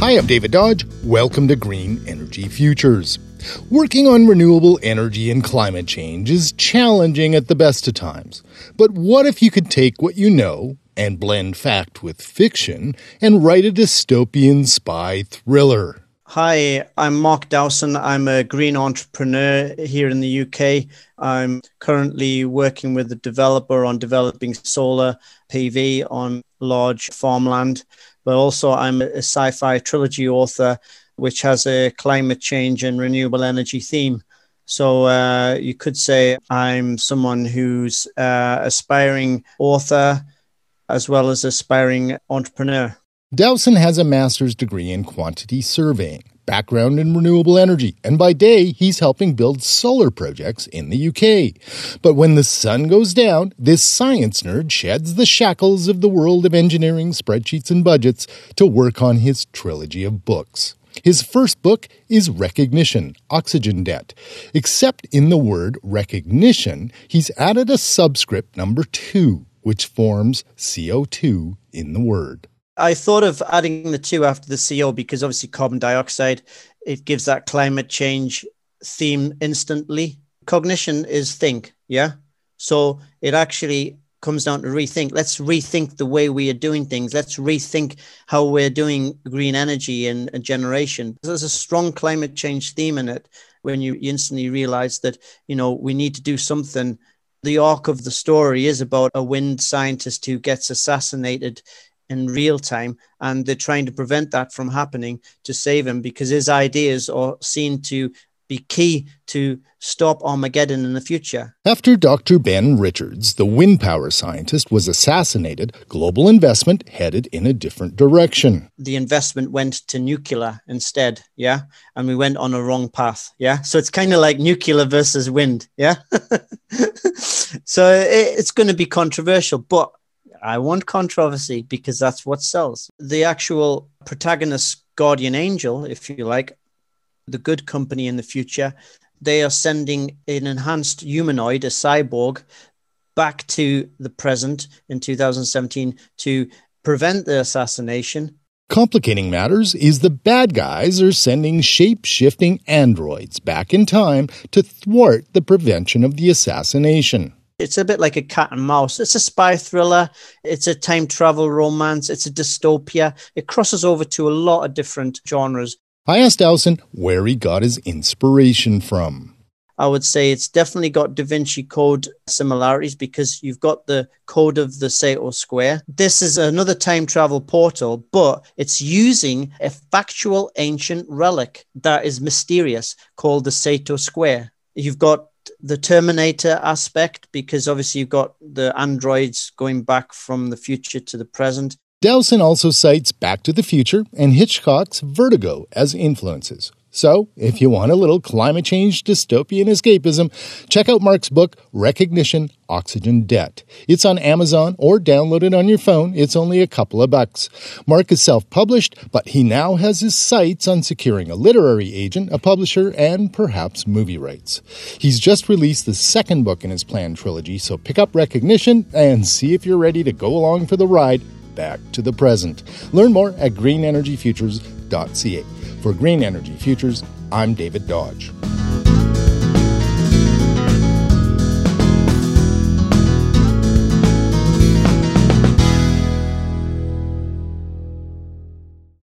Hi, I'm David Dodge. Welcome to Green Energy Futures. Working on renewable energy and climate change is challenging at the best of times. But what if you could take what you know and blend fact with fiction and write a dystopian spy thriller? Hi, I'm Mark Dowson. I'm a green entrepreneur here in the UK. I'm currently working with a developer on developing solar PV on large farmland but also I'm a sci fi trilogy author, which has a climate change and renewable energy theme. So uh, you could say I'm someone who's uh, aspiring author as well as aspiring entrepreneur. Dowson has a master's degree in quantity surveying background in renewable energy, and by day, he's helping build solar projects in the UK. But when the sun goes down, this science nerd sheds the shackles of the world of engineering, spreadsheets, and budgets to work on his trilogy of books. His first book is Recognition Oxygen Debt. Except in the word recognition, he's added a subscript number two, which forms CO2 in the word. I thought of adding the two after the CO because obviously carbon dioxide, it gives that climate change theme instantly. Cognition is think, yeah? So it actually comes down to rethink. Let's rethink the way we are doing things. Let's rethink how we're doing green energy and, generation. There's a strong climate change theme in it when you instantly realize that, you know, we need to do something. The arc of the story is about a wind scientist who gets assassinated in real time and they're trying to prevent that from happening to save him because his ideas are seen to be key to stop Armageddon in the future. After Dr. Ben Richards, the wind power scientist, was assassinated, global investment headed in a different direction. The investment went to nuclear instead, yeah? And we went on a wrong path, yeah? So it's kind of like nuclear versus wind, yeah? so it's going to be controversial, but I want controversy because that's what sells. The actual protagonist, guardian angel, if you like, the good company in the future, they are sending an enhanced humanoid, a cyborg, back to the present in 2017 to prevent the assassination. Complicating matters is the bad guys are sending shape shifting androids back in time to thwart the prevention of the assassination. It's a bit like a cat and mouse. It's a spy thriller. It's a time travel romance. It's a dystopia. It crosses over to a lot of different genres. I asked Dowson where he got his inspiration from. I would say it's definitely got Da Vinci Code similarities because you've got the code of the Sator Square. This is another time travel portal, but it's using a factual ancient relic that is mysterious called the Sator Square. You've got the Terminator aspect because obviously you've got the androids going back from the future to the present. Dowson also cites Back to the Future and Hitchcock's Vertigo as influences. So, if you want a little climate change dystopian escapism, check out Mark's book, Recognition Oxygen Debt. It's on Amazon or download it on your phone. It's only a couple of bucks. Mark is self published, but he now has his sights on securing a literary agent, a publisher, and perhaps movie rights. He's just released the second book in his planned trilogy, so pick up Recognition and see if you're ready to go along for the ride back to the present. Learn more at greenenergyfutures.ca. For Green Energy Futures, I'm David Dodge.